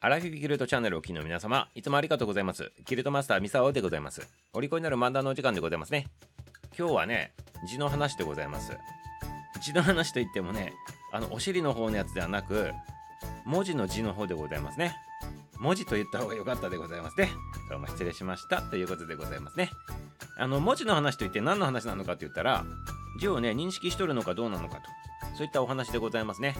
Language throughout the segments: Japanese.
アラフィフギルドチャンネルをお聞きの皆様、いつもありがとうございます。ギルドマスターミサオでございます。お利口になる漫談のお時間でございますね。今日はね、字の話でございます。字の話といってもね、あの、お尻の方のやつではなく、文字の字の方でございますね。文字と言った方が良かったでございますね。どうも失礼しました。ということでございますね。あの、文字の話といって何の話なのかと言ったら、字をね、認識しとるのかどうなのかと。そういったお話でございますね。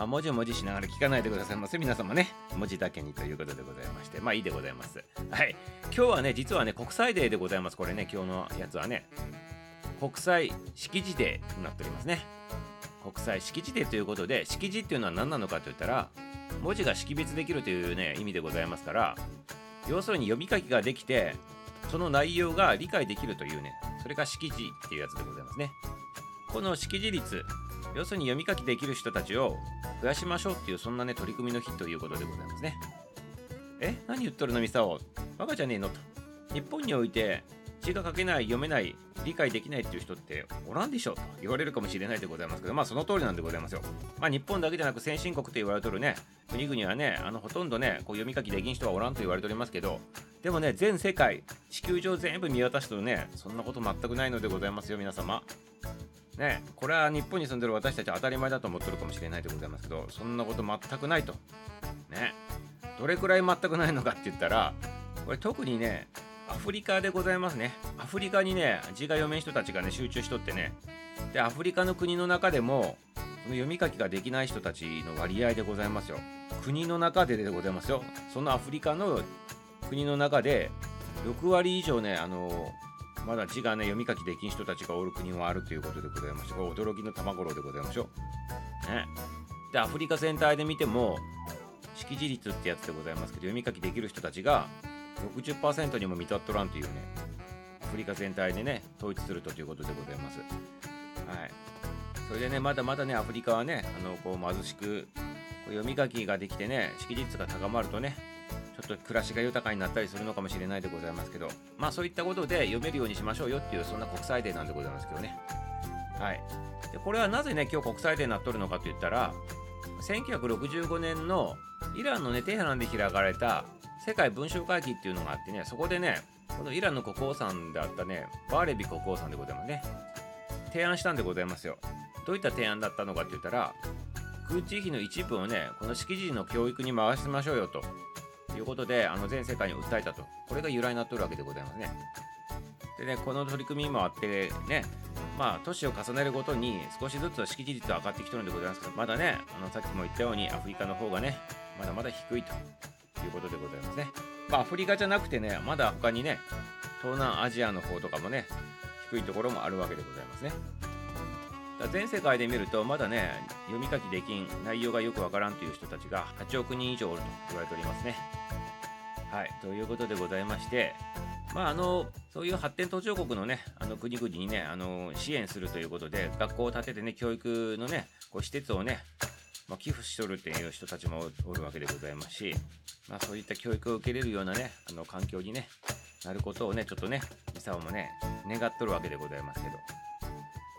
まあ、文字を文字しながら聞かないでくださいませ。皆様ね、文字だけにということでございまして、まあいいでございます。はい。今日はね、実はね、国際デーでございます。これね、今日のやつはね、国際識字デーになっておりますね。国際識字デーということで、識字っていうのは何なのかと言ったら、文字が識別できるというね、意味でございますから、要するに読み書きができて、その内容が理解できるというね、それが識字っていうやつでございますね。この識字率、要するに読み書きできる人たちを増やしましょうっていうそんなね取り組みの日ということでございますね。え何言っとるのミサオ？バカじゃねえのと。日本において字が書けない読めない理解できないっていう人っておらんでしょと。言われるかもしれないでございますけどまあその通りなんでございますよ。まあ日本だけじゃなく先進国と言われとるね。国々はねあのほとんどねこう読み書きできん人はおらんと言われておりますけどでもね全世界地球上全部見渡すとねそんなこと全くないのでございますよ皆様。ね、これは日本に住んでる私たちは当たり前だと思ってるかもしれないでございますけどそんなこと全くないと。ね。どれくらい全くないのかって言ったらこれ特にねアフリカでございますね。アフリカにね字が読めん人たちがね集中しとってね。でアフリカの国の中でもその読み書きができない人たちの割合でございますよ。国の中ででございますよ。そのアフリカの国の中で6割以上ねあのまだ字がね、読み書きできん人たちがおる国もあるということでございまして、これ驚きの卵でございましょう。ね。で、アフリカ全体で見ても、識字率ってやつでございますけど、読み書きできる人たちが60%にも満たっとらんというね、アフリカ全体でね、統一するということでございます。はい。それでね、まだまだね、アフリカはね、あの、こう貧しく、読み書きができてね、識字率が高まるとね、ちょっと暮らしが豊かになったりするのかもしれないでございますけど、まあそういったことで読めるようにしましょうよっていう、そんな国際デーなんでございますけどね。はい。で、これはなぜね、今日国際デーになっとるのかと言ったら、1965年のイランのね、テヘランで開かれた世界文章会議っていうのがあってね、そこでね、このイランの国王さんであったね、バーレビ国王さんでございますね。提案したんでございますよ。どういった提案だったのかって言ったら、空地費の一部をね、この識字の教育に回しましょうよと。いうことで、あの全世界に訴えたと。これが由来になっておるわけでございますね。でね、この取り組みもあってね、まあ、年を重ねるごとに少しずつ識字率は上がってきてるんでございますけど、まだね、あのさっきも言ったようにアフリカの方がね、まだまだ低いということでございますね。まあ、アフリカじゃなくてね、まだ他にね、東南アジアの方とかもね、低いところもあるわけでございますね。全世界で見るとまだね読み書きできん内容がよくわからんという人たちが8億人以上おると言われておりますね。はいということでございましてまああのそういう発展途上国のねあの国々にねあの支援するということで学校を建ててね教育のねこう施設をね、まあ、寄付しとるっていう人たちもおるわけでございますし、まあ、そういった教育を受けれるようなねあの環境にねなることをねちょっとねミサオもね願っとるわけでございますけど。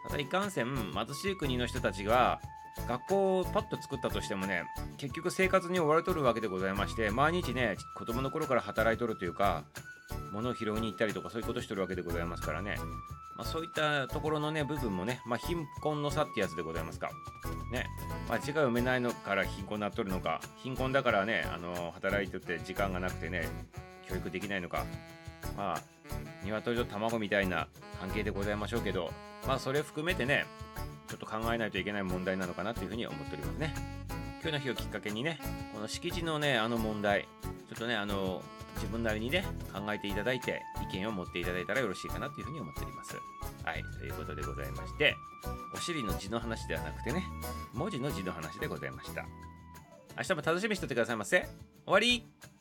ただいかんせん貧しい国の人たちが学校をパッと作ったとしてもね結局生活に追われとるわけでございまして毎日ね子供の頃から働いとるというか物を拾いに行ったりとかそういうことしてるわけでございますからね、まあ、そういったところのね部分もね、まあ、貧困の差ってやつでございますか。ね。まあ、字が読めないのから貧困になっとるのか貧困だからねあの働いてて時間がなくてね教育できないのか。まあ鶏と卵みたいな関係でございましょうけどまあそれ含めてねちょっと考えないといけない問題なのかなというふうに思っておりますね。今日の日をきっかけにねこの敷地のねあの問題ちょっとねあの自分なりにね考えていただいて意見を持っていただいたらよろしいかなというふうに思っております。はいということでございましてお尻の字の話ではなくてね文字の字の話でございました。明日も楽しみにしておいてくださいませ。終わり。